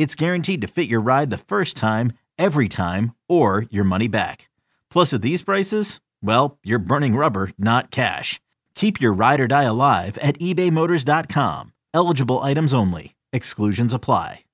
it's guaranteed to fit your ride the first time, every time, or your money back. Plus, at these prices, well, you're burning rubber, not cash. Keep your ride or die alive at ebaymotors.com. Eligible items only. Exclusions apply.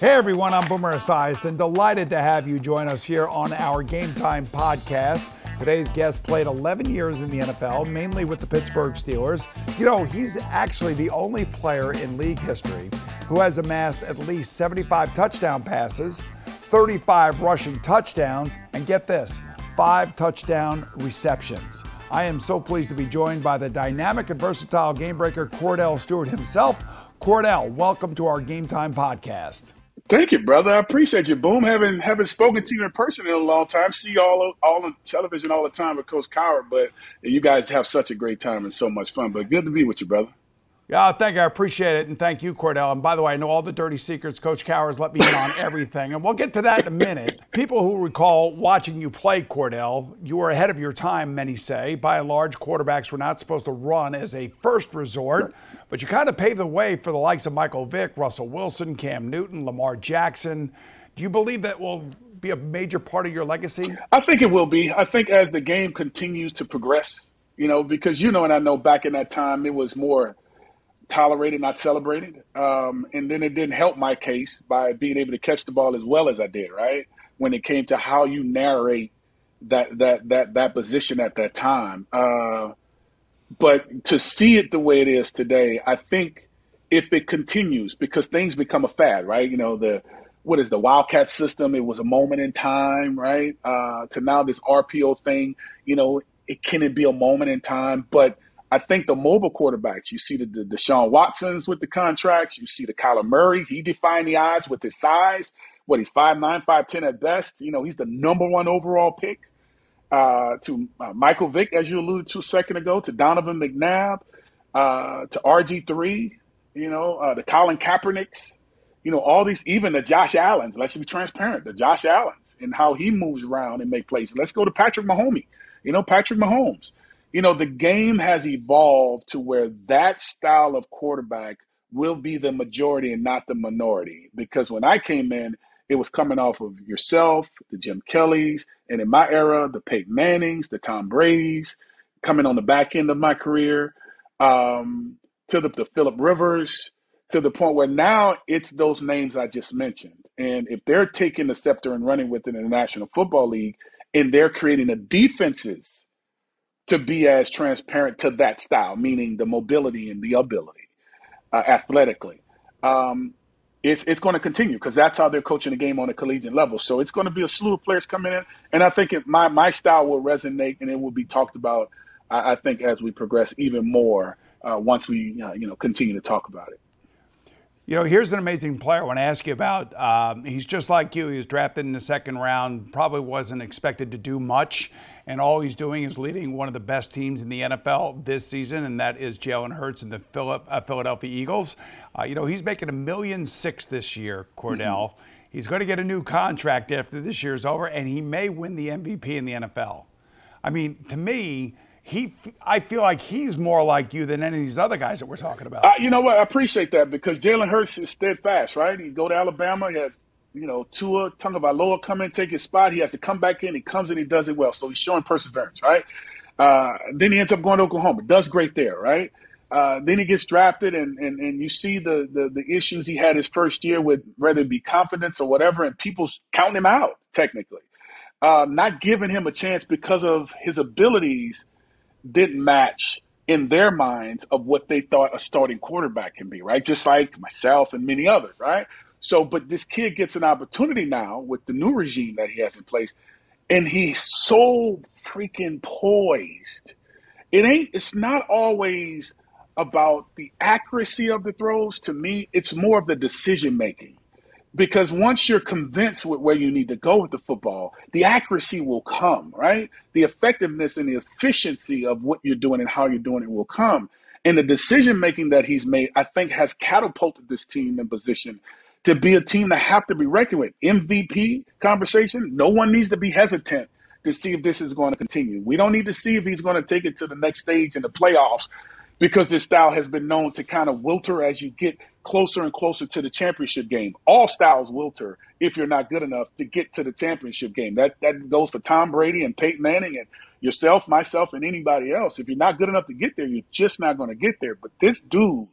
Hey everyone, I'm Boomer Esiason. Delighted to have you join us here on our Game Time podcast. Today's guest played 11 years in the NFL, mainly with the Pittsburgh Steelers. You know, he's actually the only player in league history who has amassed at least 75 touchdown passes, 35 rushing touchdowns, and get this, five touchdown receptions. I am so pleased to be joined by the dynamic and versatile game breaker Kordell Stewart himself. Kordell, welcome to our Game Time podcast. Thank you, brother. I appreciate you. Boom. Haven't haven't spoken to you in person in a long time. See all all on television all the time with Coach Cowher, but you guys have such a great time and so much fun. But good to be with you, brother. Yeah, thank you. I appreciate it. And thank you, Kordell. And by the way, I know all the dirty secrets. Coach Cowher's let me in on everything. And we'll get to that in a minute. People who recall watching you play, Kordell, you were ahead of your time, many say. By and large, quarterbacks were not supposed to run as a first resort, but you kind of paved the way for the likes of Michael Vick, Russell Wilson, Cam Newton, Lamar Jackson. Do you believe that will be a major part of your legacy? I think it will be. I think as the game continues to progress, you know, because you know, and I know back in that time, it was more tolerated, not celebrated. Um, and then it didn't help my case by being able to catch the ball as well as I did, right? When it came to how you narrate that that that that position at that time. Uh, but to see it the way it is today, I think if it continues, because things become a fad, right? You know, the what is the Wildcat system? It was a moment in time, right? Uh, to now this RPO thing, you know, it can it be a moment in time, but I think the mobile quarterbacks, you see the, the Deshaun Watsons with the contracts, you see the Kyler Murray, he defined the odds with his size. What he's 5'9, 5'10 at best. You know, he's the number one overall pick. Uh, to uh, Michael Vick, as you alluded to a second ago, to Donovan McNabb, uh, to RG3, you know, uh, the Colin Kaepernicks, you know, all these, even the Josh Allens, let's be transparent, the Josh Allens and how he moves around and make plays. Let's go to Patrick Mahomes, you know, Patrick Mahomes you know, the game has evolved to where that style of quarterback will be the majority and not the minority. Because when I came in, it was coming off of yourself, the Jim Kellys, and in my era, the Peyton Mannings, the Tom Brady's, coming on the back end of my career, um, to the, the Philip Rivers, to the point where now it's those names I just mentioned. And if they're taking the scepter and running with it in the National Football League, and they're creating the defenses to be as transparent to that style, meaning the mobility and the ability uh, athletically. Um, it's it's going to continue because that's how they're coaching the game on a collegiate level. So it's going to be a slew of players coming in, and I think it, my my style will resonate and it will be talked about. I, I think as we progress even more uh, once we uh, you know continue to talk about it. You know, here's an amazing player I want to ask you about. Um, he's just like you. He was drafted in the second round, probably wasn't expected to do much and all he's doing is leading one of the best teams in the NFL this season, and that is Jalen Hurts and the uh, Philadelphia Eagles. Uh, you know, he's making a million six this year, Kordell. Mm-hmm. He's going to get a new contract after this year's over, and he may win the MVP in the NFL. I mean, to me, he, I feel like he's more like you than any of these other guys that we're talking about. Uh, you know what? I appreciate that because Jalen Hurts is steadfast, right? He go to Alabama, he has you know, Tua Tagovailoa come in, take his spot. He has to come back in. He comes in, he does it well. So he's showing perseverance, right? Uh, then he ends up going to Oklahoma. Does great there, right? Uh, then he gets drafted, and, and, and you see the, the, the issues he had his first year with whether it be confidence or whatever, and people's counting him out technically, uh, not giving him a chance because of his abilities didn't match in their minds of what they thought a starting quarterback can be, right? Just like myself and many others, right? So, but this kid gets an opportunity now with the new regime that he has in place, and he's so freaking poised. It ain't. It's not always about the accuracy of the throws. To me, it's more of the decision making. Because once you're convinced with where you need to go with the football, the accuracy will come, right? The effectiveness and the efficiency of what you're doing and how you're doing it will come. And the decision making that he's made, I think, has catapulted this team in position to be a team that have to be reckoned with. MVP conversation, no one needs to be hesitant to see if this is going to continue. We don't need to see if he's going to take it to the next stage in the playoffs because this style has been known to kind of wilter as you get closer and closer to the championship game. All styles wilter if you're not good enough to get to the championship game. That that goes for Tom Brady and Peyton Manning and yourself, myself, and anybody else. If you're not good enough to get there, you're just not going to get there. But this dude,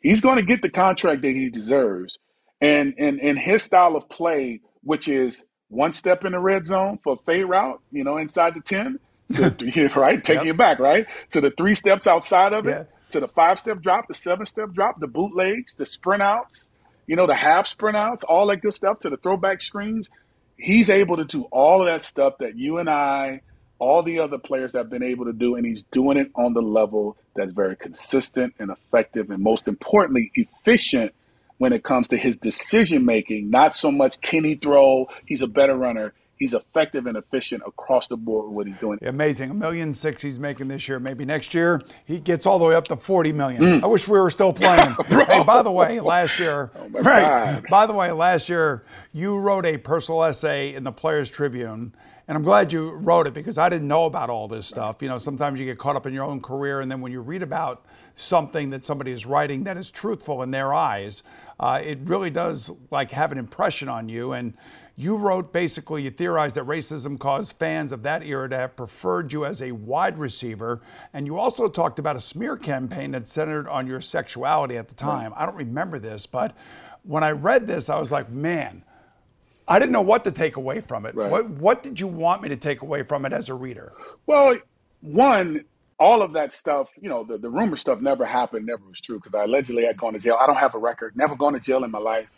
he's going to get the contract that he deserves. And and and his style of play, which is one step in the red zone for fade route, you know, inside the 10, to, right? Taking yep. it back, right? To the three steps outside of it, yeah. to the five step drop, the seven step drop, the bootlegs, the sprint outs, you know, the half sprint outs, all that good stuff to the throwback screens. He's able to do all of that stuff that you and I, all the other players have been able to do, and he's doing it on the level that's very consistent and effective, and most importantly, efficient when it comes to his decision making. Not so much can he throw, he's a better runner he's effective and efficient across the board with what he's doing. Amazing. A million six he's making this year. Maybe next year he gets all the way up to 40 million. Mm. I wish we were still playing. hey, by the way, last year, oh right, by the way, last year you wrote a personal essay in the Players Tribune. And I'm glad you wrote it because I didn't know about all this stuff. You know, sometimes you get caught up in your own career, and then when you read about something that somebody is writing that is truthful in their eyes, uh, it really does like have an impression on you. And you wrote basically, you theorized that racism caused fans of that era to have preferred you as a wide receiver. And you also talked about a smear campaign that centered on your sexuality at the time. I don't remember this, but when I read this, I was like, man, I didn't know what to take away from it. Right. What, what did you want me to take away from it as a reader? Well, one, all of that stuff, you know, the, the rumor stuff never happened, never was true because I allegedly had gone to jail. I don't have a record, never gone to jail in my life.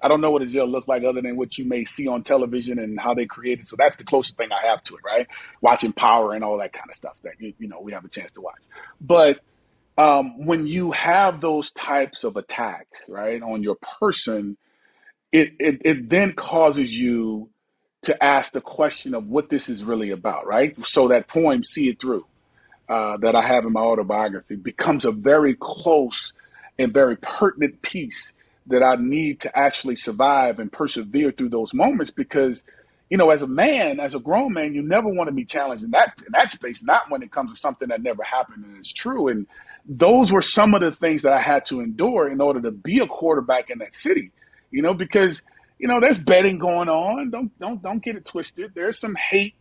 I don't know what a jail looked like other than what you may see on television and how they created. So that's the closest thing I have to it, right? Watching Power and all that kind of stuff that you, you know we have a chance to watch. But um, when you have those types of attacks, right, on your person, it, it it then causes you to ask the question of what this is really about, right? So that poem, "See It Through," uh, that I have in my autobiography, becomes a very close and very pertinent piece that I need to actually survive and persevere through those moments because, you know, as a man, as a grown man, you never want to be challenged in that in that space, not when it comes to something that never happened and is true. And those were some of the things that I had to endure in order to be a quarterback in that city. You know, because, you know, there's betting going on. Don't don't don't get it twisted. There's some hate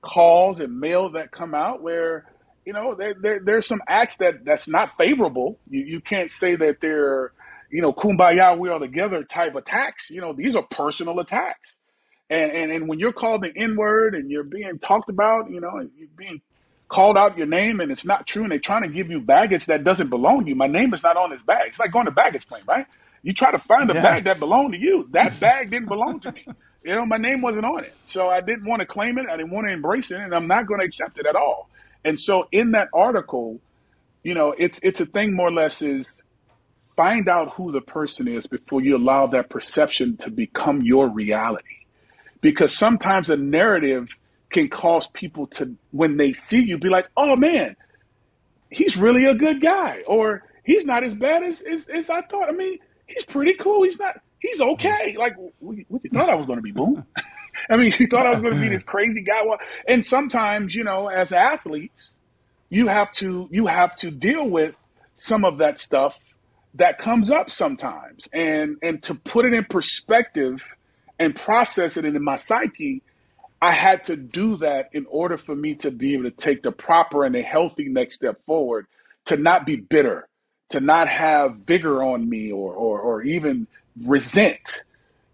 calls and mail that come out where you know, there, there, there's some acts that that's not favorable. You, you can't say that they're you know, kumbaya, we are together type attacks. You know, these are personal attacks. And, and, and when you're called the N word and you're being talked about, you know, and you're being called out your name and it's not true and they're trying to give you baggage that doesn't belong to you. My name is not on this bag. It's like going to baggage claim, right? You try to find a yeah. bag that belonged to you. That bag didn't belong to me. You know, my name wasn't on it. So I didn't want to claim it. I didn't want to embrace it and I'm not going to accept it at all. And so in that article, you know, it's it's a thing more or less is find out who the person is before you allow that perception to become your reality. Because sometimes a narrative can cause people to, when they see you, be like, oh man, he's really a good guy. Or he's not as bad as, as, as I thought. I mean, he's pretty cool. He's not, he's okay. Like, what, you thought I was going to be, boom? I mean, you thought I was going to be this crazy guy. And sometimes, you know, as athletes, you have to, you have to deal with some of that stuff that comes up sometimes and and to put it in perspective and process it into my psyche i had to do that in order for me to be able to take the proper and the healthy next step forward to not be bitter to not have vigor on me or or, or even resent,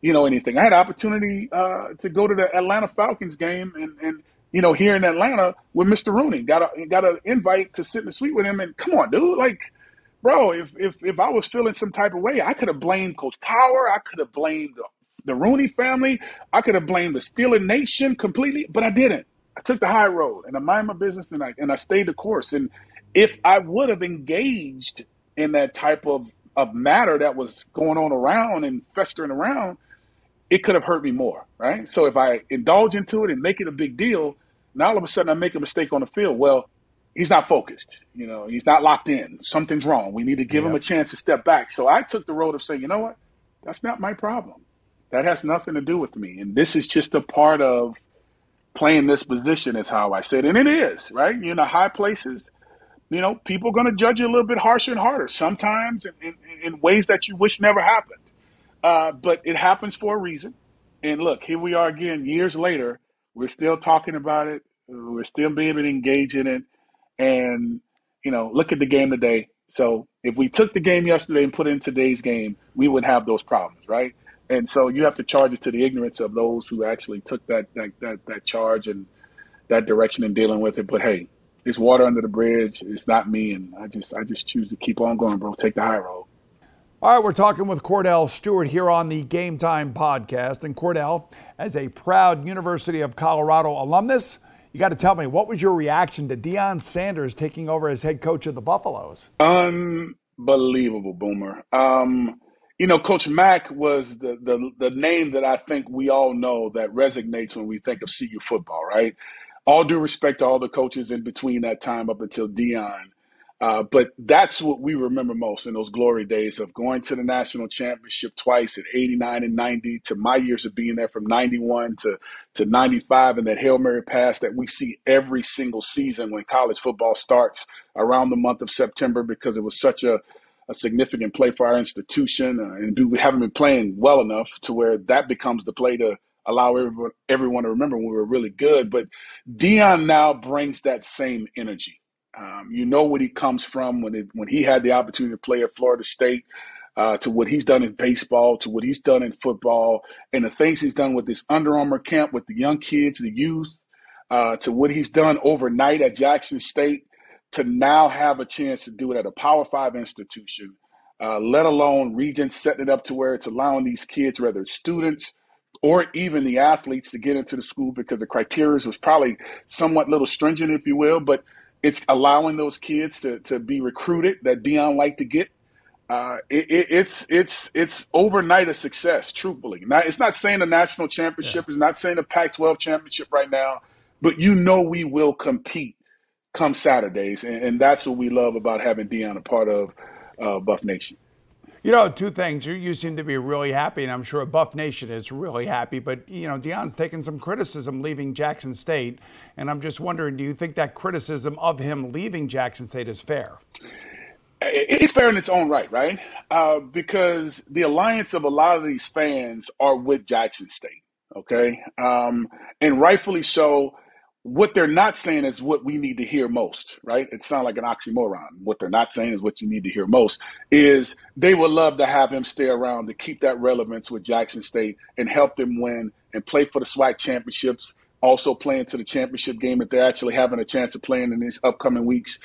you know, anything. I had opportunity uh, to go to the Atlanta Falcons game and and you know here in Atlanta with Mr. Rooney. Got a got an invite to sit in the suite with him. And come on, dude, like. Bro, if, if if I was feeling some type of way, I could have blamed Coach Cowher. I could have blamed the, the Rooney family. I could have blamed the Steeler Nation completely, but I didn't. I took the high road and I mind my business and I and I stayed the course. And if I would have engaged in that type of, of matter that was going on around and festering around, it could have hurt me more, right? So if I indulge into it and make it a big deal, now all of a sudden I make a mistake on the field. Well, he's not focused. You know, he's not locked in. Something's wrong. We need to give yep. him a chance to step back. So I took the road of saying, you know what? That's not my problem. That has nothing to do with me. And this is just a part of playing this position, is how I said. And it is, right? You're in the high places you know, people are going to judge you a little bit harsher and harder, sometimes in, in, in ways that you wish never happened. Uh, but it happens for a reason. And look, here we are again, years later. We're still talking about it. We're still being able to engage in it. And, you know, look at the game today. So if we took the game yesterday and put it in today's game, we wouldn't have those problems, right? And so you have to charge it to the ignorance of those who actually took that that that, that charge and that direction in dealing with it. But hey, it's water under the bridge. It's not me, and I just I just choose to keep on going, bro. Take the high road. All right, we're talking with Kordell Stewart here on the Game Time podcast. And Kordell, as a proud University of Colorado alumnus, you got to tell me what was your reaction to Deion Sanders taking over as head coach of the Buffaloes? Unbelievable, Boomer. Um, you know, Coach Mack was the, the the name that I think we all know that resonates when we think of CU football, right? all due respect to all the coaches in between that time up until Deion. Uh, but that's what we remember most in those glory days of going to the national championship twice at 89 and 90 to my years of being there from 91 to, to 95 and that Hail Mary pass that we see every single season when college football starts around the month of September because it was such a, a significant play for our institution. Uh, and we haven't been playing well enough to where that becomes the play to allow everyone, everyone to remember when we were really good. But Deion now brings that same energy. Um, you know what he comes from when it, when he had the opportunity to play at Florida State, uh, to what he's done in baseball, to what he's done in football, and the things he's done with this Under Armour camp with the young kids, the youth, uh, to what he's done overnight at Jackson State, to now have a chance to do it at a Power Five institution. Uh, let alone Regents setting it up to where it's allowing these kids, whether it's students, or even the athletes to get into the school because the criteria was probably somewhat little stringent, if you will, but it's allowing those kids to, to be recruited that Deion liked to get. Uh, it, it, it's it's it's overnight a success, truthfully. Now, it's not saying a national championship, yeah. it's not saying a Pac-12 championship right now, but you know we will compete come Saturdays, and, and that's what we love about having Deion a part of uh, Buff Nation. You know, two things. You, you seem to be really happy, and I'm sure Buff Nation is really happy. But you know, Deion's taken some criticism leaving Jackson State, and I'm just wondering, do you think that criticism of him leaving Jackson State is fair? It's fair in its own right, right? Uh, because the alliance of a lot of these fans are with Jackson State, okay, um, and rightfully so what they're not saying is what we need to hear most, right? It sounds like an oxymoron. What they're not saying is what you need to hear most is they would love to have him stay around to keep that relevance with Jackson State and help them win and play for the SWAC championships, also playing to the championship game that they're actually having a chance of playing in these upcoming weeks.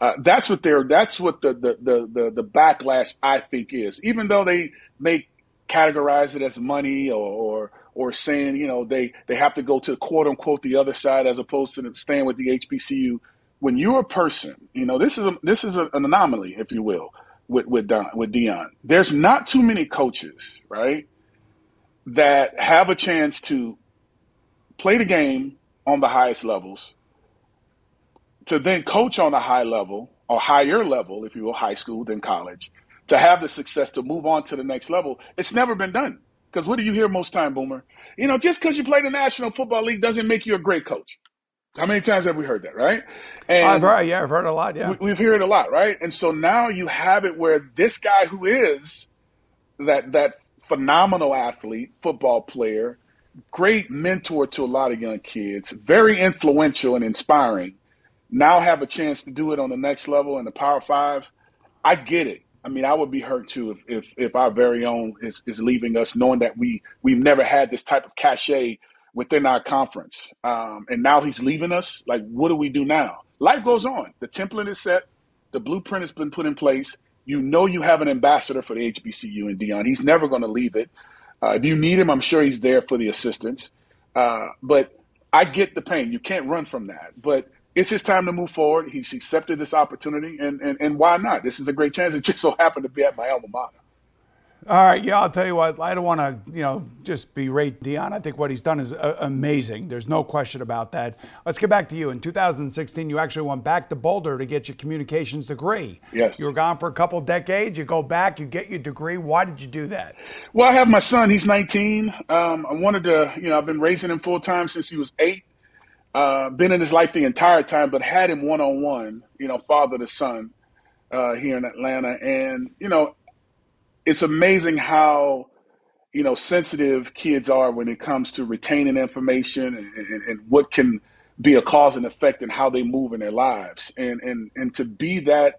Uh, that's what they're that's what the, the the the the backlash I think is. Even though they may categorize it as money or, or or saying, you know, they, they have to go to quote unquote the other side as opposed to staying with the HBCU. When you're a person, you know, this is a, this is a, an anomaly, if you will, with with Don, with Deion. There's not too many coaches, right, that have a chance to play the game on the highest levels, to then coach on a high level or higher level, if you will, high school than college, to have the success to move on to the next level. It's never been done. Because what do you hear most time, Boomer? You know, just because you play the National Football League doesn't make you a great coach. How many times have we heard that, right? And I've heard, yeah, I've heard a lot, yeah. We, have heard it a lot, right? And so now you have it where this guy who is that that phenomenal athlete, football player, great mentor to a lot of young kids, very influential and inspiring, now have a chance to do it on the next level in the Power Five. I get it. I mean, I would be hurt too if if, if our very own is, is leaving us, knowing that we we've never had this type of cachet within our conference, um, and now he's leaving us. Like, what do we do now? Life goes on. The template is set. The blueprint has been put in place. You know you have an ambassador for the HBCU in Deion. He's never going to leave it. Uh, if you need him, I'm sure he's there for the assistance. Uh, but I get the pain. You can't run from that. But it's his time to move forward. He's accepted this opportunity, and, and, and why not? This is a great chance. It just so happened to be at my alma mater. All right, yeah, I'll tell you what. I don't want to, you know, just berate Deion. I think what he's done is uh, amazing. There's no question about that. Let's get back to you. In 2016, you actually went back to Boulder to get your communications degree. Yes. You were gone for a couple decades. You go back, you get your degree. Why did you do that? Well, I have my son. He's 19. Um, I wanted to, you know, I've been raising him full time since he was eight. Uh, been in his life the entire time, but had him one on one, you know, father to son uh, here in Atlanta. And, you know, it's amazing how you know sensitive kids are when it comes to retaining information and, and, and, what can be a cause and effect in how they move in their lives and and and to be that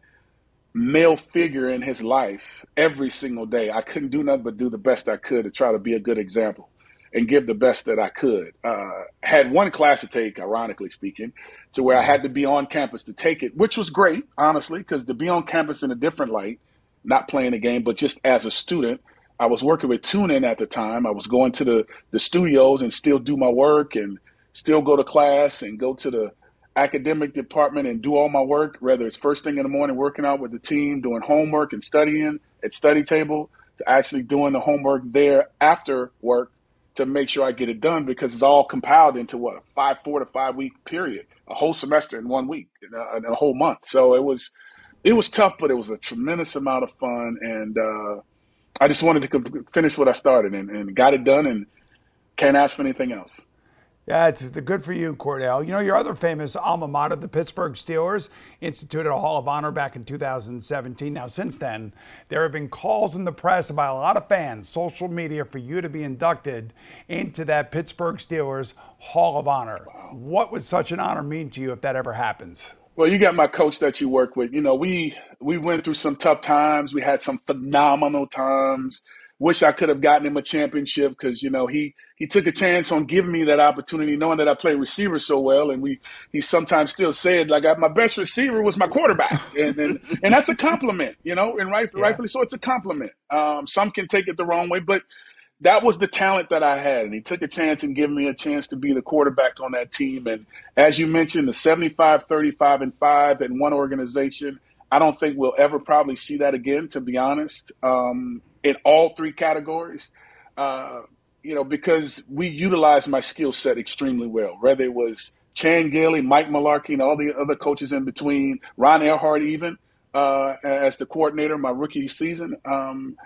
male figure in his life every single day i couldn't do nothing but do the best i could to try to be a good example and give the best that i could uh, had one class to take ironically speaking to where i had to be on campus to take it which was great honestly because to be on campus in a different light not playing the game, but just as a student. I was working with TuneIn at the time. I was going to the, the studios and still do my work and still go to class and go to the academic department and do all my work, whether it's first thing in the morning working out with the team, doing homework and studying at study table, to actually doing the homework there after work to make sure I get it done because it's all compiled into what a five, four to five week period, a whole semester in one week, in a, in a whole month. So it was it was tough, but it was a tremendous amount of fun, and uh, I just wanted to finish what I started and, and, got it done, and can't ask for anything else. Yeah, it's good for you, Kordell. You know, your other famous alma mater, the Pittsburgh Steelers, instituted a Hall of Honor back in 2017. Now, since then, there have been calls in the press by a lot of fans, social media, for you to be inducted into that Pittsburgh Steelers Hall of Honor. Wow. What would such an honor mean to you if that ever happens? Well, you got my coach that you work with. You know, we we went through some tough times. We had some phenomenal times. Wish I could have gotten him a championship because you know he he took a chance on giving me that opportunity, knowing that I play receiver so well. And we he sometimes still said like my best receiver was my quarterback, and and, and that's a compliment, you know, and right, yeah. rightfully so. It's a compliment. Um, some can take it the wrong way, but that was the talent that I had. And he took a chance and gave me a chance to be the quarterback on that team. And as you mentioned, the 75, 35, and 5 in one organization, I don't think we'll ever probably see that again, to be honest, um, in all three categories. Uh, you know, because we utilized my skill set extremely well, whether it was Chan Gailey, Mike Mularkey, and all the other coaches in between, Ron Erhardt even uh, as the coordinator my rookie season. Um,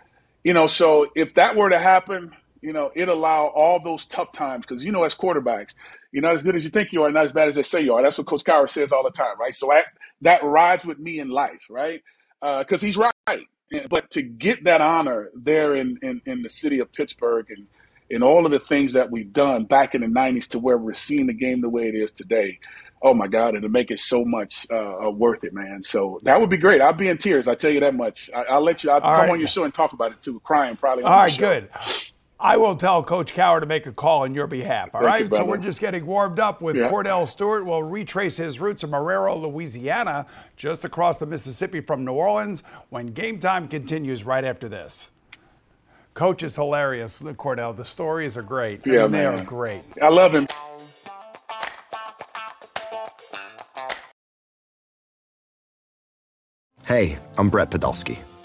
you know, so if that were to happen, you know, it allow all those tough times because you know, as quarterbacks, you're not as good as you think you are, not as bad as they say you are. That's what Coach Cowher says all the time, right? So I, that rides with me in life, right? Because uh, he's right. But to get that honor there in, in, in the city of Pittsburgh and in all of the things that we've done back in the 90s to where we're seeing the game the way it is today, oh my God, it'll make it so much uh, uh, worth it, man. So that would be great. I'll be in tears. I tell you that much. I, will let you. I'll All come right. on your show and talk about it too. Crying probably. All right, good. I will tell Coach Cowher to make a call on your behalf. All Thank right. You, so we're just getting warmed up with yeah. Kordell Stewart. We'll retrace his roots in Marrero, Louisiana, just across the Mississippi from New Orleans. When game time continues right after this. Coach is hilarious, Kordell. The stories are great. Yeah, I mean, man. They are great. I love him. Hey, I'm Brett Podolsky,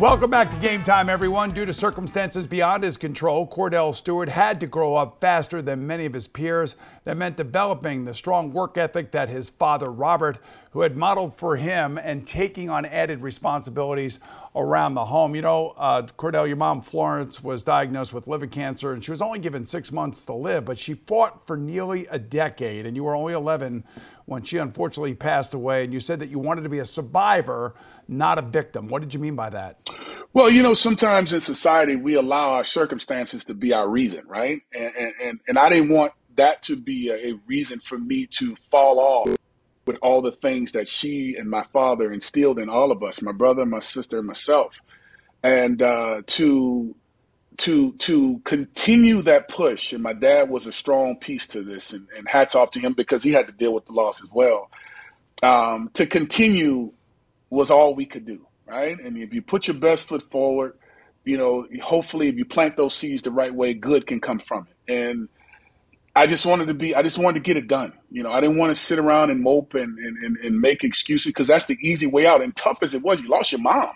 Welcome back to Game Time, everyone. Due to circumstances beyond his control, Kordell Stewart had to grow up faster than many of his peers. That meant developing the strong work ethic that his father, Robert, who had modeled for him, and taking on added responsibilities around the home. You know, uh, Kordell, your mom, Florence, was diagnosed with liver cancer, and she was only given six months to live, but she fought for nearly a decade, and you were only 11 when she unfortunately passed away. And you said that you wanted to be a survivor not a victim. What did you mean by that? Well, you know, sometimes in society we allow our circumstances to be our reason, right? And and, and I didn't want that to be a, reason for me to fall off with all the things that she and my father instilled in all of us, my brother, my sister, myself, and uh, to to to continue that push. And my dad was a strong piece to this, and, and hats off to him because he had to deal with the loss as well. Um, to continue was all we could do, right? And if you put your best foot forward, you know, hopefully if you plant those seeds the right way, good can come from it. And I just wanted to be, I just wanted to get it done. You know, I didn't want to sit around and mope and, and, and, and make excuses because that's the easy way out. And tough as it was, you lost your mom.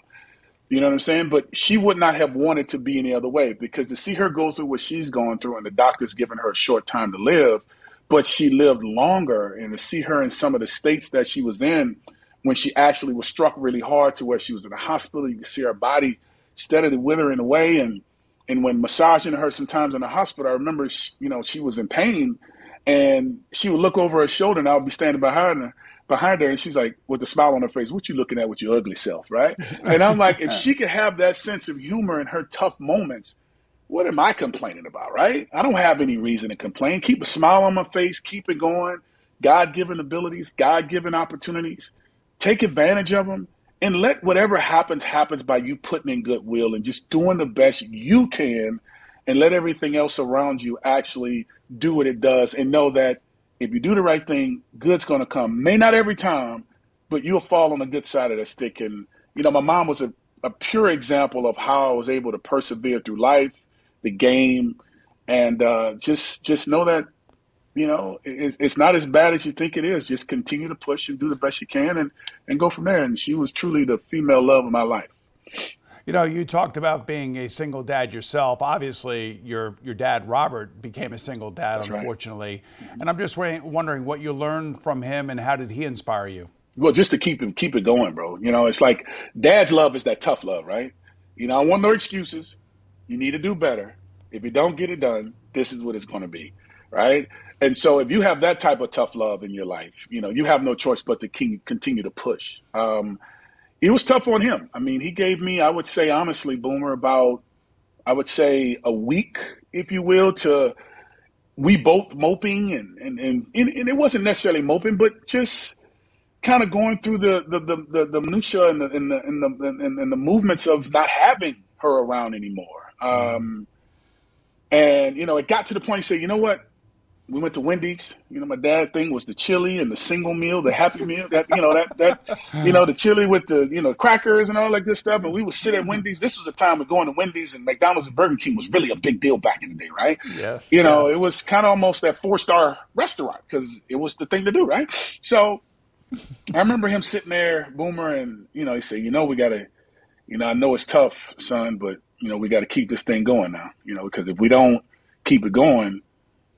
You know what I'm saying? But she would not have wanted to be any other way because to see her go through what she's going through and the doctor's giving her a short time to live, but she lived longer and to see her in some of the states that she was in – when she actually was struck really hard to where she was in the hospital. You could see her body steadily withering away. And and when massaging her sometimes in the hospital, I remember, she, you know, she was in pain, and she would look over her shoulder, and I would be standing behind her, behind her, and she's like, with a smile on her face, "What you looking at with your ugly self?" Right? And I'm like, if she could have that sense of humor in her tough moments. What am I complaining about, right? I don't have any reason to complain. Keep a smile on my face, keep it going. God given abilities, God given opportunities take advantage of them and let whatever happens happens by you putting in goodwill and just doing the best you can and let everything else around you actually do what it does and know that if you do the right thing good's going to come may not every time but you'll fall on the good side of that stick and you know my mom was a, a pure example of how i was able to persevere through life the game and uh, just just know that you know, it, it's not as bad as you think it is. Just continue to push and do the best you can and, and go from there. And she was truly the female love of my life. You know, you talked about being a single dad yourself. Obviously, your your dad Robert became a single dad, That's unfortunately. Right. And I'm just wondering what you learned from him and how did he inspire you? Well, just to keep it keep it going, bro. You know, it's like dad's love is that tough love, right? You know, I want no excuses. You need to do better. If you don't get it done, this is what it's going to be, right? And so if you have that type of tough love in your life, you know, you have no choice but to continue to push. Um, it was tough on him. I mean, he gave me, I would say honestly, Boomer, about, I would say a week, if you will, to we both moping and, and, and, and it wasn't necessarily moping, but just kind of going through the, the, the, the, the minutia and the, and the, and the, and, and the movements of not having her around anymore. Um, and, you know, it got to the point, you say, you know what? We went to Wendy's. You know, my dad thing was the chili and the single meal, the happy meal. That you know that that you know the chili with the you know crackers and all that good stuff. And we would sit at Wendy's. This was a time of going to Wendy's and McDonald's and Burger King was really a big deal back in the day, right? Yeah. You know, yeah. it was kind of almost that four star restaurant because it was the thing to do, right? So I remember him sitting there, Boomer, and you know he said, "You know, we got to, you know, I know it's tough, son, but you know we got to keep this thing going now, you know, because if we don't keep it going."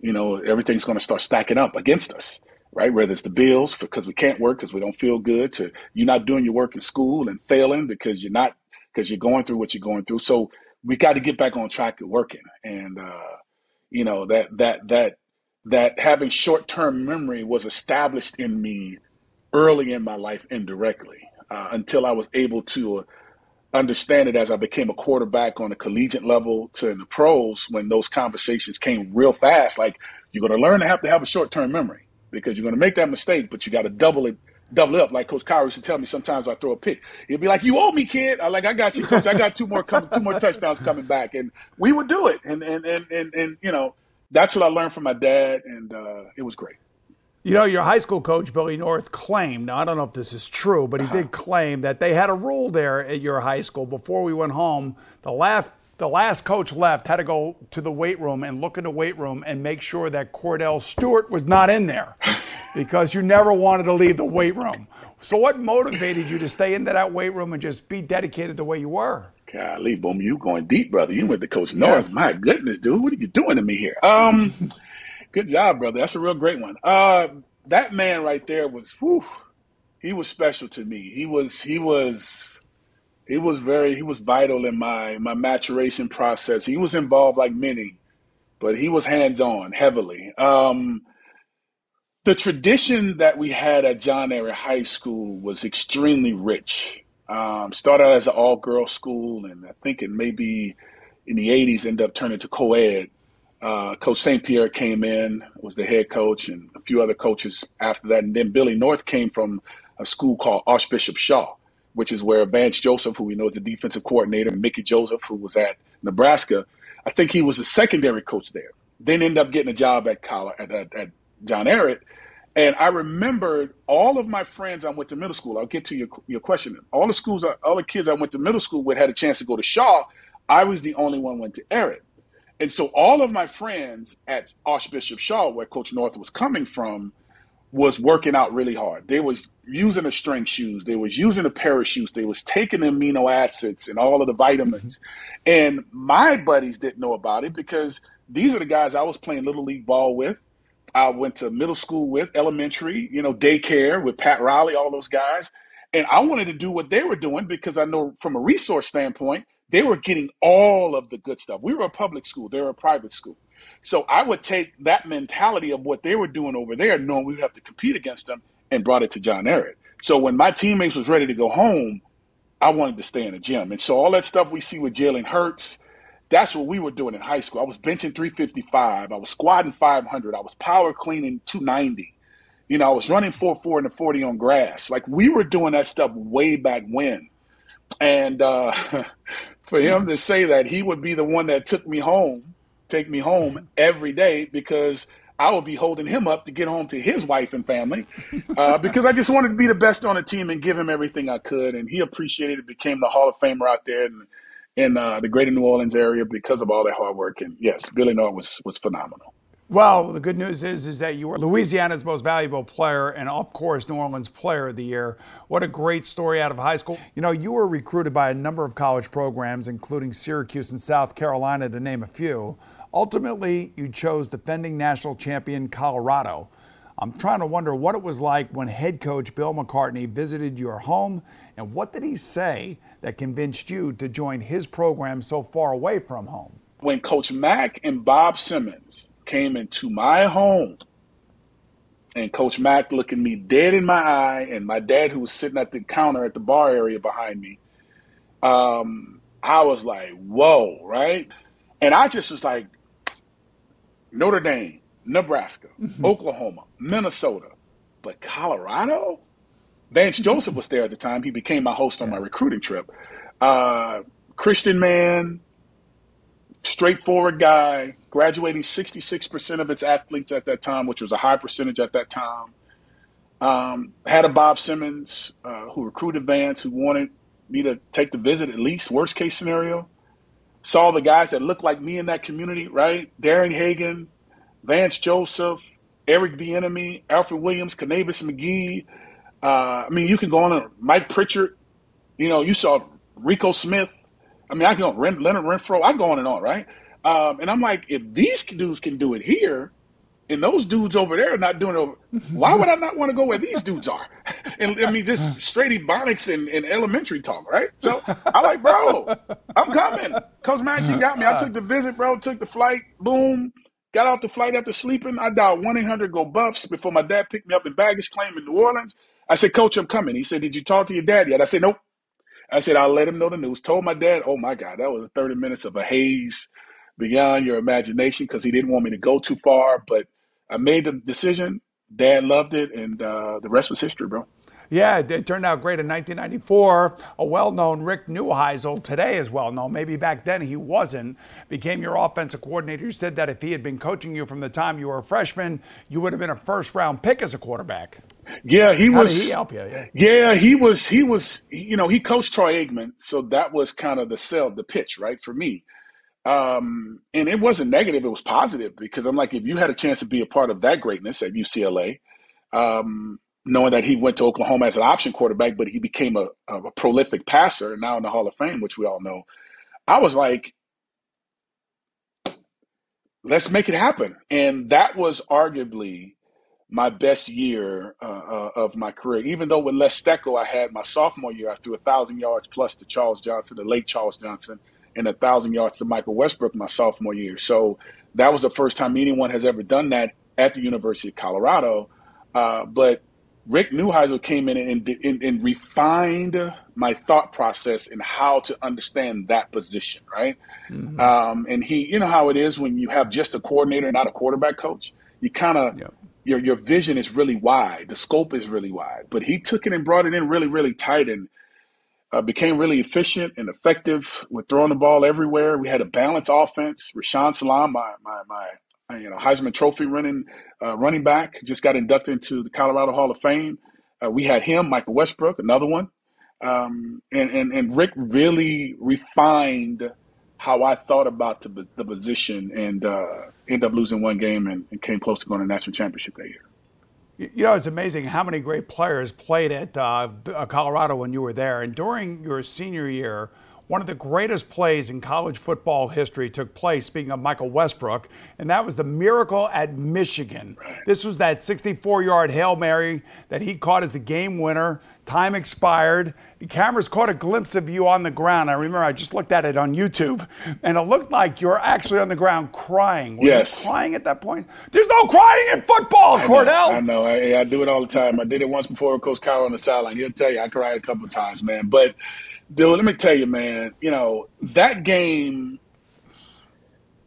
You know, everything's going to start stacking up against us, right? Whether it's the bills because we can't work because we don't feel good, to you're not doing your work in school and failing because you're not because you're going through what you're going through. So we got to get back on track of working. And uh, you know that that that that having short term memory was established in me early in my life indirectly uh, until I was able to understand it as I became a quarterback on a collegiate level to the pros when those conversations came real fast. Like you're going to learn to have to have a short term memory because you're going to make that mistake, but you got to double it double it up. Like Coach Cowher used to tell me sometimes I throw a pick. He'd be like, "You owe me, kid." I like, "I got you, Coach. I got two more coming, two more touchdowns coming back," and we would do it. And and and and, and you know, that's what I learned from my dad, and uh, it was great. You know, your high school coach, Billy North, claimed, now I don't know if this is true, but he uh-huh. did claim that they had a rule there at your high school before we went home. The last, the last coach left had to go to the weight room and look in the weight room and make sure that Kordell Stewart was not in there because you never wanted to leave the weight room. So, what motivated you to stay into that weight room and just be dedicated the way you were? Golly, boom, you going deep, brother. You went to Coach North. Yes. My goodness, dude, what are you doing to me here? Um, Good job, brother. That's a real great one. Uh, that man right there was, whew, he was special to me. He was, he was, he was very, he was vital in my my maturation process. He was involved like many, but he was hands on heavily. Um, the tradition that we had at John Ehret High School was extremely rich. Um, started out as an all girl school, and I think it maybe in the 80s ended up turning to co ed. Uh, coach St. Pierre came in, was the head coach, and a few other coaches after that. And then Billy North came from a school called Archbishop Shaw, which is where Vance Joseph, who we know is the defensive coordinator, Mickey Joseph, who was at Nebraska, I think he was a secondary coach there. Then ended up getting a job at college, at, at, at John Ehret. And I remembered all of my friends I went to middle school. I'll get to your, your question. All the schools, all the kids I went to middle school with had a chance to go to Shaw. I was the only one went to Ehret. And so all of my friends at Archbishop Shaw, where Coach North was coming from, was working out really hard. They was using the strength shoes. They was using the parachutes. They was taking the amino acids and all of the vitamins. Mm-hmm. and my buddies didn't know about it because these are the guys I was playing little league ball with. I went to middle school with, elementary, you know, daycare with Pat Riley, all those guys. And I wanted to do what they were doing because I know from a resource standpoint, they were getting all of the good stuff. We were a public school, they were a private school. So I would take that mentality of what they were doing over there, knowing we would have to compete against them, and brought it to John Ehret. So when my teammates was ready to go home, I wanted to stay in the gym. And so all that stuff we see with Jalen Hurts, that's what we were doing in high school. I was benching 355. I was squatting 500. I was power cleaning 290. You know, I was running 4-4 and the 40 on grass. Like we were doing that stuff way back when. And uh, for him to say that he would be the one that took me home, take me home every day because I would be holding him up to get home to his wife and family uh, because I just wanted to be the best on the team and give him everything I could. And he appreciated it, became the Hall of Famer out there in, in uh, the greater New Orleans area because of all that hard work. And yes, Billy North was, was phenomenal. Well, the good news is is that you were Louisiana's most valuable player and of course New Orleans player of the year. What a great story out of high school. You know, you were recruited by a number of college programs including Syracuse and South Carolina to name a few. Ultimately, you chose defending national champion Colorado. I'm trying to wonder what it was like when head coach Bill McCartney visited your home and what did he say that convinced you to join his program so far away from home? When Coach Mack and Bob Simmons came into my home and Coach Mack looking me dead in my eye, and my dad, who was sitting at the counter at the bar area behind me, um, I was like, whoa, right? And I just was like, Notre Dame, Nebraska, mm-hmm. Oklahoma, Minnesota, but Colorado? Vance Joseph was there at the time. He became my host on my recruiting trip. Uh, Christian man, straightforward guy, graduating 66% of its athletes at that time, which was a high percentage at that time. Um, had a Bob Simmons uh, who recruited Vance, who wanted me to take the visit at least, worst case scenario. Saw the guys that looked like me in that community, right? Darian Hagan, Vance Joseph, Eric Bieniemy, Alfred Williams, Kanavis McGhee. Uh, I mean, you can go on and Mike Pritchard. You know, you saw Rico Smith. I mean, I can go Leonard Renfro. I go on and on, right? Um, and I'm like, if these dudes can do it here, and those dudes over there are not doing it. Why would I not want to go where these dudes are? And I mean, just straight ebonics and, and elementary talk, right? So I like, bro, I'm coming. Coach Mack, got me. I took the visit, bro. Took the flight. Boom. Got off the flight after sleeping. I dialed one eight hundred go Buffs before my dad picked me up in baggage claim in New Orleans. I said, Coach, I'm coming. He said, Did you talk to your dad yet? I said, Nope. I said, I'll let him know the news. Told my dad, oh my God, that was 30 minutes of a haze beyond your imagination because he didn't want me to go too far. But I made the decision. Dad loved it, and uh, the rest was history, bro. Yeah, it turned out great in 1994. A well known Rick Neuheisel today is well known. Maybe back then he wasn't. Became your offensive coordinator. You said that if he had been coaching you from the time you were a freshman, you would have been a first round pick as a quarterback. Yeah, he How was. did he help you? Yeah. Yeah, he was. He was. You know, he coached Troy Aikman, so that was kind of the sell, the pitch, right, for me. Um, and it wasn't negative; it was positive because I'm like, if you had a chance to be a part of that greatness at UCLA, um, knowing that he went to Oklahoma as an option quarterback, but he became a, a prolific passer, now in the Hall of Fame, which we all know. I was like, let's make it happen, and that was arguably my best year uh, uh, of my career. Even though with Les Steckel, I had my sophomore year, I threw a thousand yards plus to Charles Johnson, the late Charles Johnson, and a thousand yards to Michael Westbrook my sophomore year. So that was the first time anyone has ever done that at the University of Colorado. Uh, but Rick Neuheisel came in and, and, and, refined my thought process in how to understand that position, right? Mm-hmm. Um, and he, you know how it is when you have just a coordinator, not a quarterback coach. You kind of yeah your your vision is really wide. The scope is really wide. But he took it and brought it in really, really tight and uh, became really efficient and effective with throwing the ball everywhere. We had a balanced offense. Rashaan Salaam, my my my you know Heisman Trophy running uh, running back, just got inducted into the Colorado Hall of Fame. Uh, we had him, Michael Westbrook, another one, um, and and and Rick really refined how I thought about the, the position and uh, ended up losing one game and, and, came close to going to national championship that year. You know, it's amazing how many great players played at uh, Colorado when you were there. And during your senior year, one of the greatest plays in college football history took place, speaking of Michael Westbrook, and that was the miracle at Michigan. This was that 64 yard Hail Mary that he caught as the game winner. Time expired. The cameras caught a glimpse of you on the ground. I remember I just looked at it on YouTube, and it looked like you were actually on the ground crying. Were yes. you crying at that point? There's no crying in football, I Kordell. Know, I know. I, I, do it all the time. I did it once before with Coach Cowher on the sideline. He'll tell you I cried a couple times, man. But Dude, let me tell you, man, you know, that game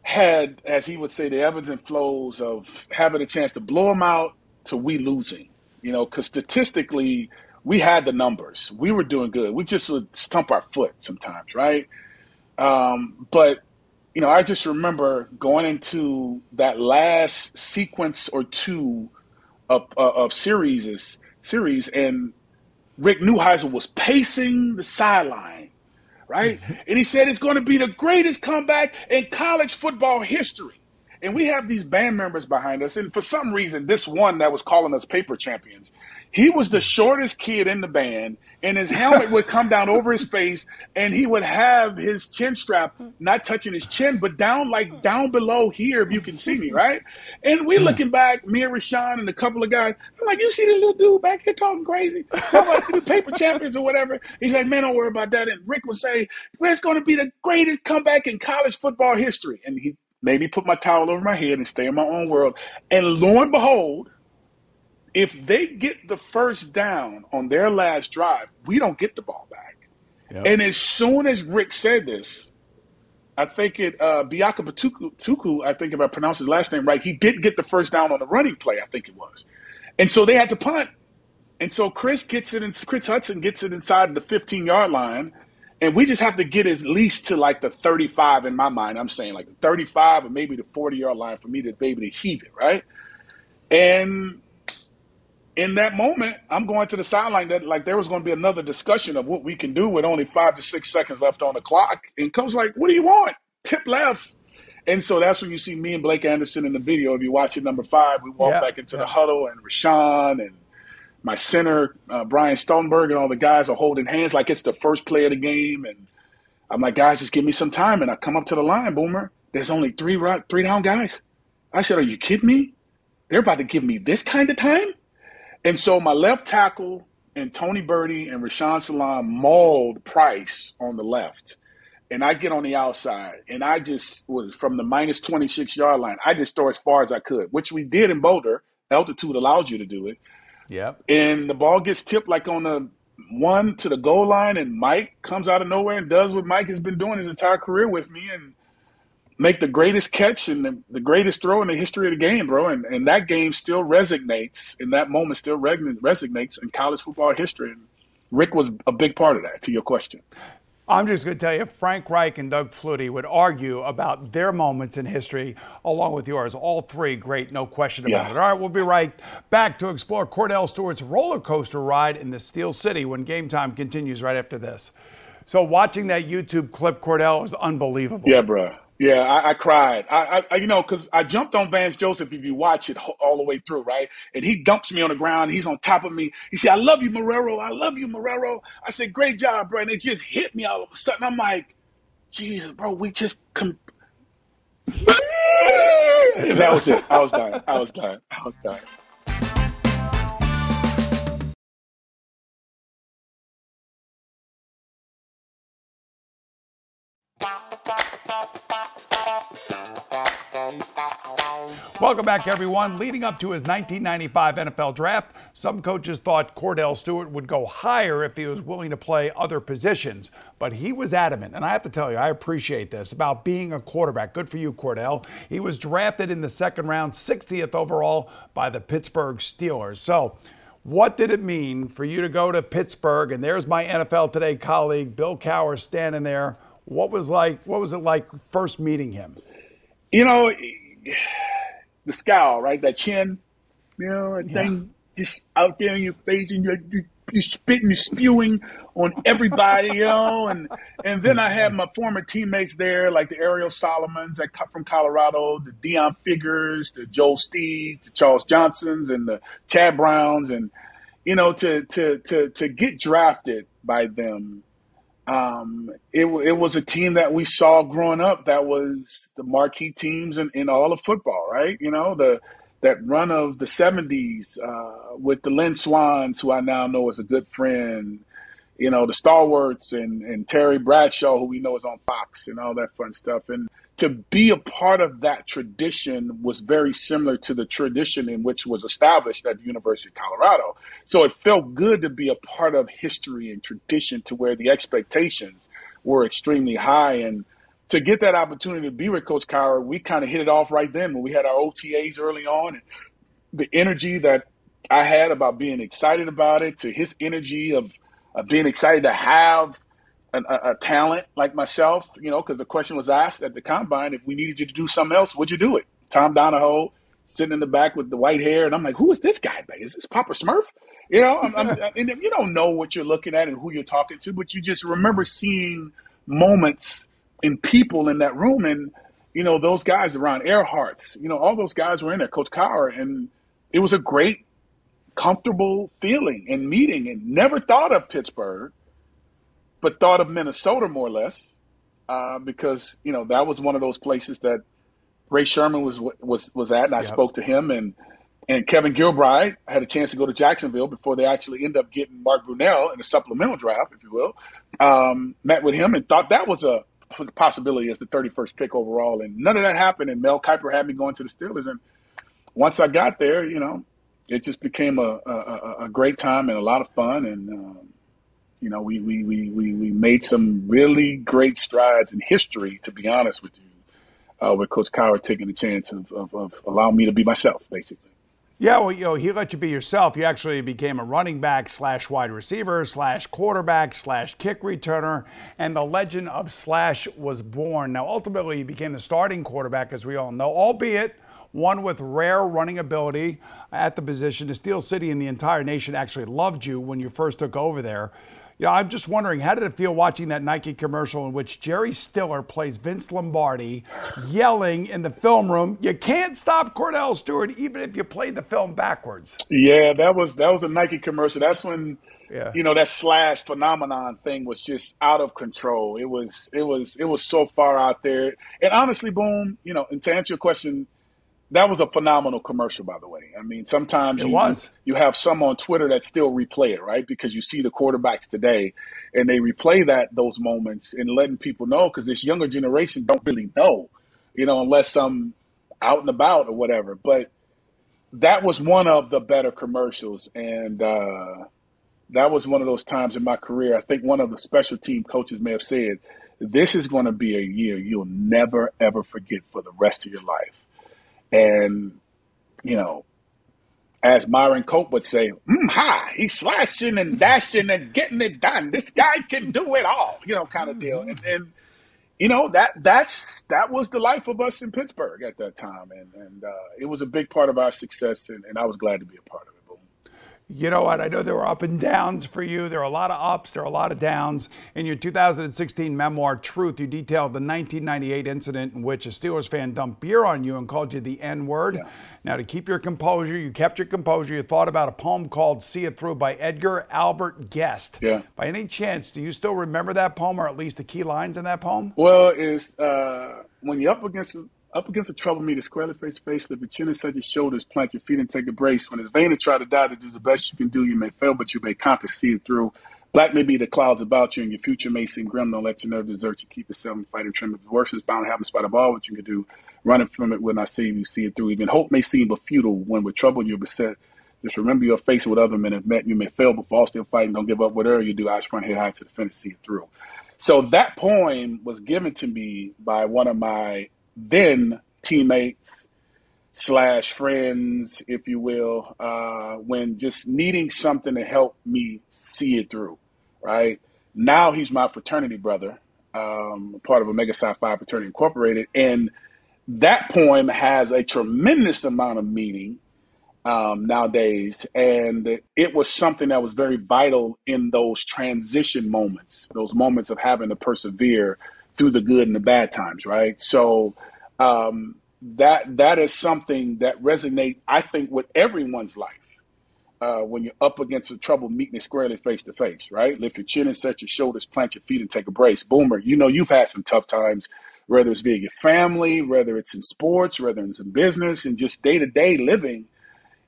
had, as he would say, the ebbs and flows of having a chance to blow them out to we losing. You know, because statistically, we had the numbers. We were doing good. We just would stump our foot sometimes, right? Um, but, you know, I just remember going into that last sequence or two of, of series, series and Rick Neuheisel was pacing the sideline, right? and he said it's going to be the greatest comeback in college football history. And we have these band members behind us. And for some reason, this one that was calling us paper champions, he was the shortest kid in the band, and his helmet would come down over his face, and he would have his chin strap not touching his chin, but down like down below here, if you can see me, right? And we hmm. looking back, me and Rashaan and a couple of guys, I'm like, you see the little dude back here talking crazy, talking about the paper champions or whatever. He's like, man, don't worry about that. And Rick would say, well, it's going to be the greatest comeback in college football history. And he made me put my towel over my head and stay in my own world. And lo and behold, if they get the first down on their last drive, we don't get the ball back. Yep. And as soon as Rick said this, I think it uh Biaka Tuku, I think if I pronounce his last name right, he did get the first down on the running play, I think it was. And so they had to punt. And so Chris gets it in Chris Hudson gets it inside the 15 yard line. And we just have to get at least to like the 35 in my mind. I'm saying like the 35 or maybe the 40 yard line for me to be able to heave it, right? And in that moment, I'm going to the sideline that like there was going to be another discussion of what we can do with only five to six seconds left on the clock. And coach like, what do you want? Tip left. And so that's when you see me and Blake Anderson in the video. If you watch it, number five, we walk yeah, back into yeah. the huddle, and Rashaan and my center, uh, Brian Stoltenberg, and all the guys are holding hands like it's the first play of the game. And I'm like, guys, just give me some time. And I come up to the line, Boomer. There's only three three down guys. I said, are you kidding me? they're about to give me this kind of time. And so my left tackle and Tony Berti and Rashaan Salaam mauled Price on the left. And I get on the outside and I just was from the minus 26 yard line. I just throw as far as I could, which we did in Boulder. Altitude allows you to do it. Yep. And the ball gets tipped like on the one to the goal line, and Mike comes out of nowhere and does what Mike has been doing his entire career with me and make the greatest catch and the, the greatest throw in the history of the game, bro. And, and that game still resonates, and that moment still resonates in college football history. And Rick was a big part of that, to your question. I'm just going to tell you, Frank Reich and Doug Flutie would argue about their moments in history along with yours. All three great, no question about yeah. it. All right, we'll be right back to explore Kordell Stewart's roller coaster ride in the Steel City when game time continues right after this. So, watching that YouTube clip, Kordell, was unbelievable. Yeah, bro. Yeah, I, I cried. I, I, you know, because I jumped on Vance Joseph. If you watch it all the way through, right, and he dumps me on the ground. He's on top of me. He said, "I love you, Marrero. I love you, Marrero." I said, "Great job, bro." And it just hit me all of a sudden. I'm like, "Jesus, bro, we just." Com- that was it. I was done. I was done. I was done. Welcome back, everyone. Leading up to his 1995 NFL draft, some coaches thought Kordell Stewart would go higher if he was willing to play other positions. But he was adamant, and I have to tell you, I appreciate this about being a quarterback. Good for you, Kordell. He was drafted in the second round, 60th overall by the Pittsburgh Steelers. So, what did it mean for you to go to Pittsburgh? And there's my NFL Today colleague, Bill Cowher, standing there. What was like? What was it like first meeting him? You know the scowl, right? That chin, you know, and yeah. thing just out there in your face, and you're, you're spitting, you're spewing on everybody, you know. And and then I had my former teammates there, like the Ariel Solomons that cut from Colorado, the Deon Figures, the Joel Steeds, the Charles Johnsons, and the Chad Browns, and you know, to to to to get drafted by them um, it, it was a team that we saw growing up that was the marquee teams in, in all of football, right? You know, the that run of the 70s uh, with the Lynn Swanns, who I now know is a good friend, you know, the Stallworths and, and Terry Bradshaw, who we know is on Fox and all that fun stuff. And to be a part of that tradition was very similar to the tradition in which was established at the University of Colorado. So it felt good to be a part of history and tradition to where the expectations were extremely high. And to get that opportunity to be with Coach Cowher, we kind of hit it off right then when we had our OTAs early on. And the energy that I had about being excited about it to his energy of, of being excited to have a, a, talent like myself, you know, because the question was asked at the combine if we needed you to do something else, would you do it? Tom Donahoe sitting in the back with the white hair, and I'm like, who is this guy? Is this Papa Smurf? You know, I'm, I'm, and you don't know what you're looking at and who you're talking to, but you just remember seeing moments in people in that room, and you know those guys around Earhart's, you know, all those guys were in there, Coach Cowher, and it was a great, comfortable feeling and meeting, and never thought of Pittsburgh but thought of Minnesota more or less uh, because you know that was one of those places that Ray Sherman was was was at, and I yep. spoke to him and and Kevin Gilbride had a chance to go to Jacksonville before they actually end up getting Mark Brunell in a supplemental draft, if you will. Um, met with him and thought that was a possibility as the 31st pick overall, and none of that happened. And Mel Kiper had me going to the Steelers, and once I got there, you know, it just became a, a, a great time and a lot of fun, and um, you know, we, we, we, we, we made some really great strides in history, to be honest with you, uh, with Coach Cowher taking the chance of, of, of allowing me to be myself, basically. Yeah, well, you know, he let you be yourself. You actually became a running back slash wide receiver slash quarterback slash kick returner, and the legend of Slash was born. Now, ultimately, you became the starting quarterback, as we all know, albeit one with rare running ability at the position. The Steel City and the entire nation actually loved you when you first took over there. Know, I'm just wondering, how did it feel watching that Nike commercial in which Jerry Stiller plays Vince Lombardi, yelling in the film room, "You can't stop Kordell Stewart, even if you play the film backwards." Yeah, that was that was a Nike commercial. That's when yeah. you know that slash phenomenon thing was just out of control. It was it was it was so far out there. And honestly, boom, you know, and to answer your question, that was a phenomenal commercial, by the way. I mean, sometimes it you, was. you have some on Twitter that still replay it, right? Because you see the quarterbacks today, and they replay that those moments and letting people know because this younger generation don't really know, you know, unless I'm out and about or whatever. But that was one of the better commercials, and uh, that was one of those times in my career. I think one of the special team coaches may have said, "This is going to be a year you'll never ever forget for the rest of your life." And, you know, as Myron Cope would say, mm, hi, he's slashing and dashing and getting it done. This guy can do it all, you know, kind of deal. And, and you know that that's that was the life of us in Pittsburgh at that time, and and uh, it was a big part of our success, and, and I was glad to be a part of it you know what? I know there were up and downs for you. There are a lot of ups, there are a lot of downs. In your 2016 memoir, Truth, you detailed the 1998 incident in which a Steelers fan dumped beer on you and called you the N word. Yeah. Now, to keep your composure, you kept your composure. You thought about a poem called See It Through by Edgar Albert Guest. Yeah. By any chance, do you still remember that poem or at least the key lines in that poem? Well, it's uh, when you're up against up against a trouble meter, squarely face face, lift your chin inside your shoulders, plant your feet and take a brace. When it's vain to try to die to do the best you can do, you may fail, but you may conquer, see it through. Black may be the clouds about you, and your future may seem grim. Don't let your nerve desert you. Keep yourself and fight and trim. The worst is bound to happen spite of all what you can do. Running from it will not save you. See it through. Even hope may seem but futile when with trouble you're beset. Just remember your face with other men have met. You may fail, but fall still fighting. Don't give up. Whatever you do, eyes front, head high to the finish. See it through. So that poem was given to me by one of my then teammates slash friends, if you will, uh, when just needing something to help me see it through, right? Now he's my fraternity brother, um, part of Omega Psi Phi Fraternity Incorporated, and that poem has a tremendous amount of meaning um, nowadays, and it was something that was very vital in those transition moments, those moments of having to persevere through the good and the bad times, right? So um, that that is something that resonates, I think, with everyone's life. Uh, when you're up against a trouble, meeting it squarely face to face, right? Lift your chin and set your shoulders, plant your feet, and take a brace. Boomer, you know you've had some tough times, whether it's being your family, whether it's in sports, whether it's in business, and just day to day living.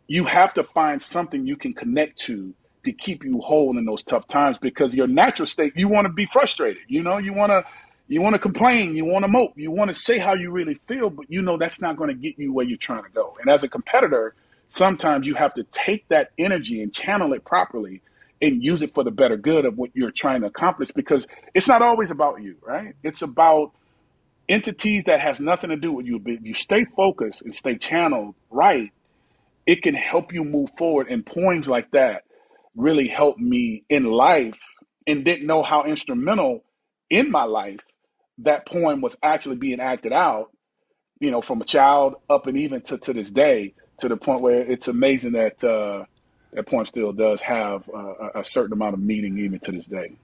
You have to find something you can connect to to keep you whole in those tough times because your natural state, you want to be frustrated. You know, you want to you want to complain, you want to mope, you want to say how you really feel, but you know that's not going to get you where you're trying to go. And as a competitor, sometimes you have to take that energy and channel it properly and use it for the better good of what you're trying to accomplish because it's not always about you, right? It's about entities that has nothing to do with you. But if you stay focused and stay channeled right, it can help you move forward. And poems like that really helped me in life and didn't know how instrumental in my life that poem was actually being acted out, you know, from a child up and even to, to this day, to the point where it's amazing that uh, that poem still does have uh, a certain amount of meaning even to this day.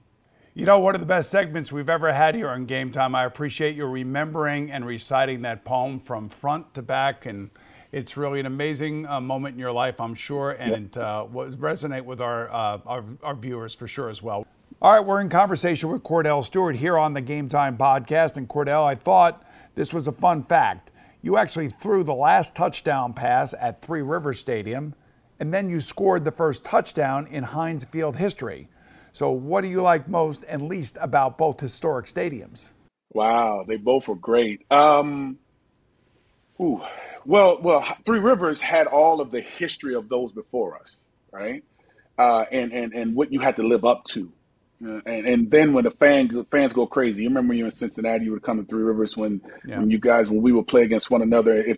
You know, one of the best segments we've ever had here on Game Time. I appreciate you remembering and reciting that poem from front to back, and it's really an amazing uh, moment in your life, I'm sure, and yep. uh, will resonate with our, uh, our, our viewers for sure as well. All right, we're in conversation with Kordell Stewart here on the Game Time podcast. And Kordell, I thought this was a fun fact. You actually threw the last touchdown pass at Three Rivers Stadium, and then you scored the first touchdown in Heinz Field history. So, what do you like most and least about both historic stadiums? Wow, they both were great. Um, ooh, well, well, Three Rivers had all of the history of those before us, right? Uh, and and and what you had to live up to uh, and, and then when the fan, fans go crazy, you remember you were in Cincinnati, you would come to Three Rivers when, yeah. when you guys, when we would play against one another, if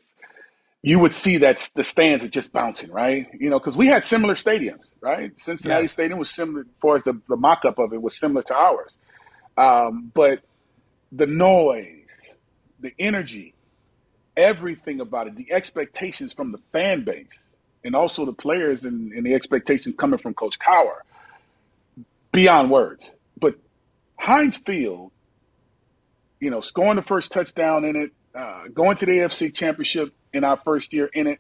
you would see that the stands are just bouncing, right? You know, because we had similar stadiums, right? Cincinnati yes. Stadium was similar, as far as the, the mock up of it was similar to ours. Um, but the noise, the energy, everything about it, the expectations from the fan base, and also the players and, and the expectations coming from Coach Cowher beyond words. But Heinz Field, you know, scoring the first touchdown in it, uh, going to the AFC Championship in our first year in it,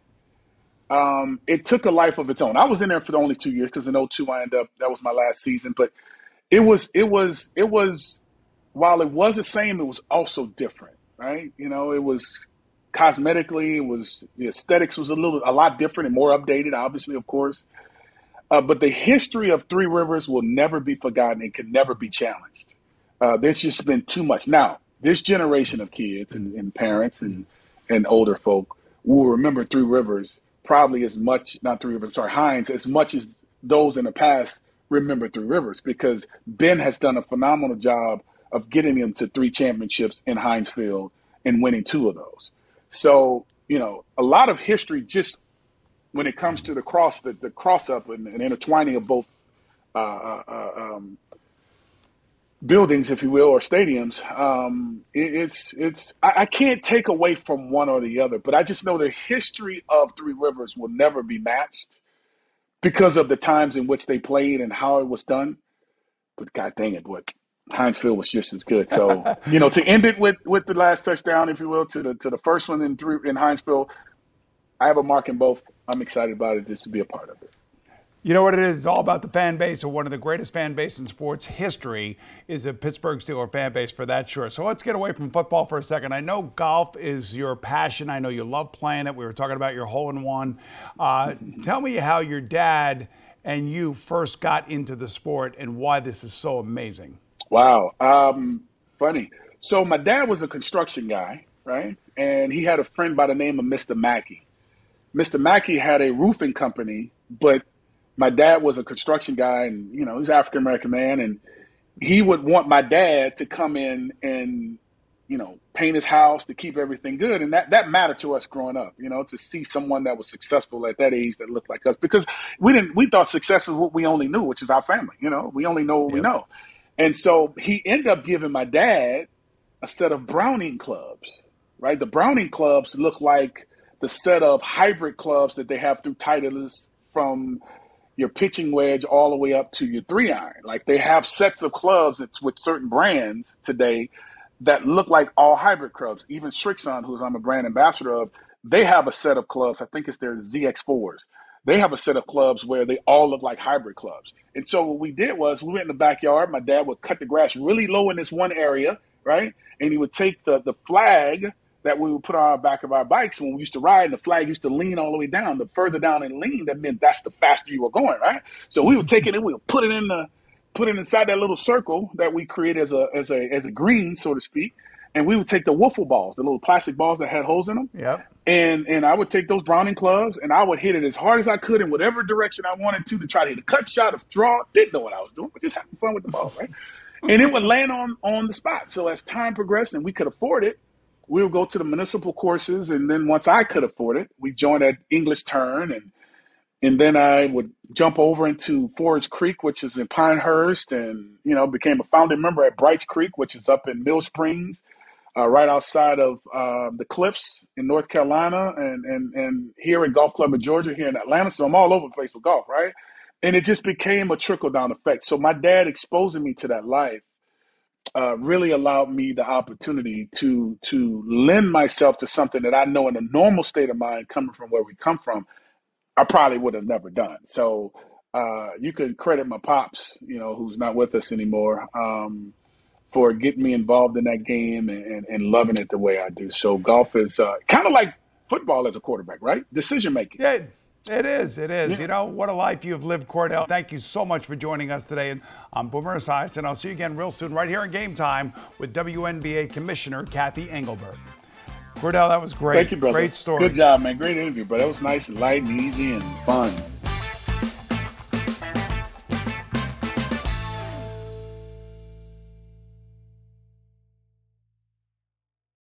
um, it took a life of its own. I was in there for the only two years because in 02 I ended up that was my last season. But it was it was it was while it was the same, it was also different, right? You know, it was cosmetically, it was the aesthetics was a little a lot different and more updated, obviously, of course. Uh, but the history of Three Rivers will never be forgotten and can never be challenged. Uh, there's just been too much. Now, this generation of kids and, and parents and, and older folk will remember Three Rivers probably as much, not Three Rivers, sorry, Heinz, as much as those in the past remember Three Rivers because Ben has done a phenomenal job of getting them to three championships in Heinz Field and winning two of those. So, you know, a lot of history just when it comes to the cross, the, the cross up and, and intertwining of both uh, uh, uh, um, buildings, if you will, or stadiums. Um, it, it's it's I, I, can't take away from one or the other, but I just know the history of Three Rivers will never be matched because of the times in which they played and how it was done. But God dang it, what Heinz Field was just as good. So you know, to end it with with the last touchdown, if you will, to the to the first one in three in Heinz Field, I have a mark in both. I'm excited about it just to be a part of it. You know what it is? It's all about the fan base, and one of the greatest fan base in sports history is a Pittsburgh Steeler fan base for that sure. So let's get away from football for a second. I know golf is your passion. I know you love playing it. We were talking about your hole in one. Uh, tell me how your dad and you first got into the sport and why this is so amazing. Wow, um, funny. So my dad was a construction guy, right? And he had a friend by the name of Mr. Mackey. Mr. Mackey had a roofing company, but my dad was a construction guy and, you know, he's African American man. And he would want my dad to come in and, you know, paint his house to keep everything good. And that, that mattered to us growing up, you know, to see someone that was successful at that age that looked like us because we didn't, we thought success was what we only knew, which is our family, you know, we only know what yep. we know. And so he ended up giving my dad a set of Browning clubs, right? The Browning clubs look like, the set of hybrid clubs that they have through Titleist from your pitching wedge all the way up to your three iron. Like they have sets of clubs with certain brands today that look like all hybrid clubs. Even Srixon, who's I'm a brand ambassador of, they have a set of clubs. I think it's their ZX4s. They have a set of clubs where they all look like hybrid clubs. And so what we did was we went in the backyard. My dad would cut the grass really low in this one area, right? And he would take the the flag that we would put on the back of our bikes when we used to ride, and the flag used to lean all the way down. The further down it leaned, that meant that's the faster you were going, right? So we would take it and we would put it in the put it inside that little circle that we create as a as a as a green, so to speak. And we would take the wiffle balls, the little plastic balls that had holes in them. Yep. And and I would take those Browning clubs and I would hit it as hard as I could in whatever direction I wanted to to try to hit a cut shot, a draw. Didn't know what I was doing, but just having fun with the ball, right? and it would land on on the spot. So as time progressed and we could afford it, we would go to the municipal courses, and then once I could afford it, we joined at English Turn, and and then I would jump over into Forest Creek, which is in Pinehurst, and you know became a founding member at Brights Creek, which is up in Mill Springs, uh, right outside of uh, the Cliffs in North Carolina, and and and here at Golf Club of Georgia, here in Atlanta. So I'm all over the place with golf, right? And it just became a trickle down effect. So my dad exposing me to that life uh, really allowed me the opportunity to to lend myself to something that I know in a normal state of mind, coming from where we come from, I probably would have never done. So uh, you can credit my pops, you know, who's not with us anymore, um, for getting me involved in that game and, and, and, loving it the way I do. So golf is uh, kind of like football as a quarterback, right? Decision making. Yeah. It is. It is. Yeah. You know, what a life you've lived, Kordell. Thank you so much for joining us today on Boomer Esiason, and I'll see you again real soon right here in Game Time with WNBA Commissioner Kathy Engelbert. Kordell, that was great. Thank you, brother. Great story. Good job, man. Great interview, but it was nice and light and easy and fun.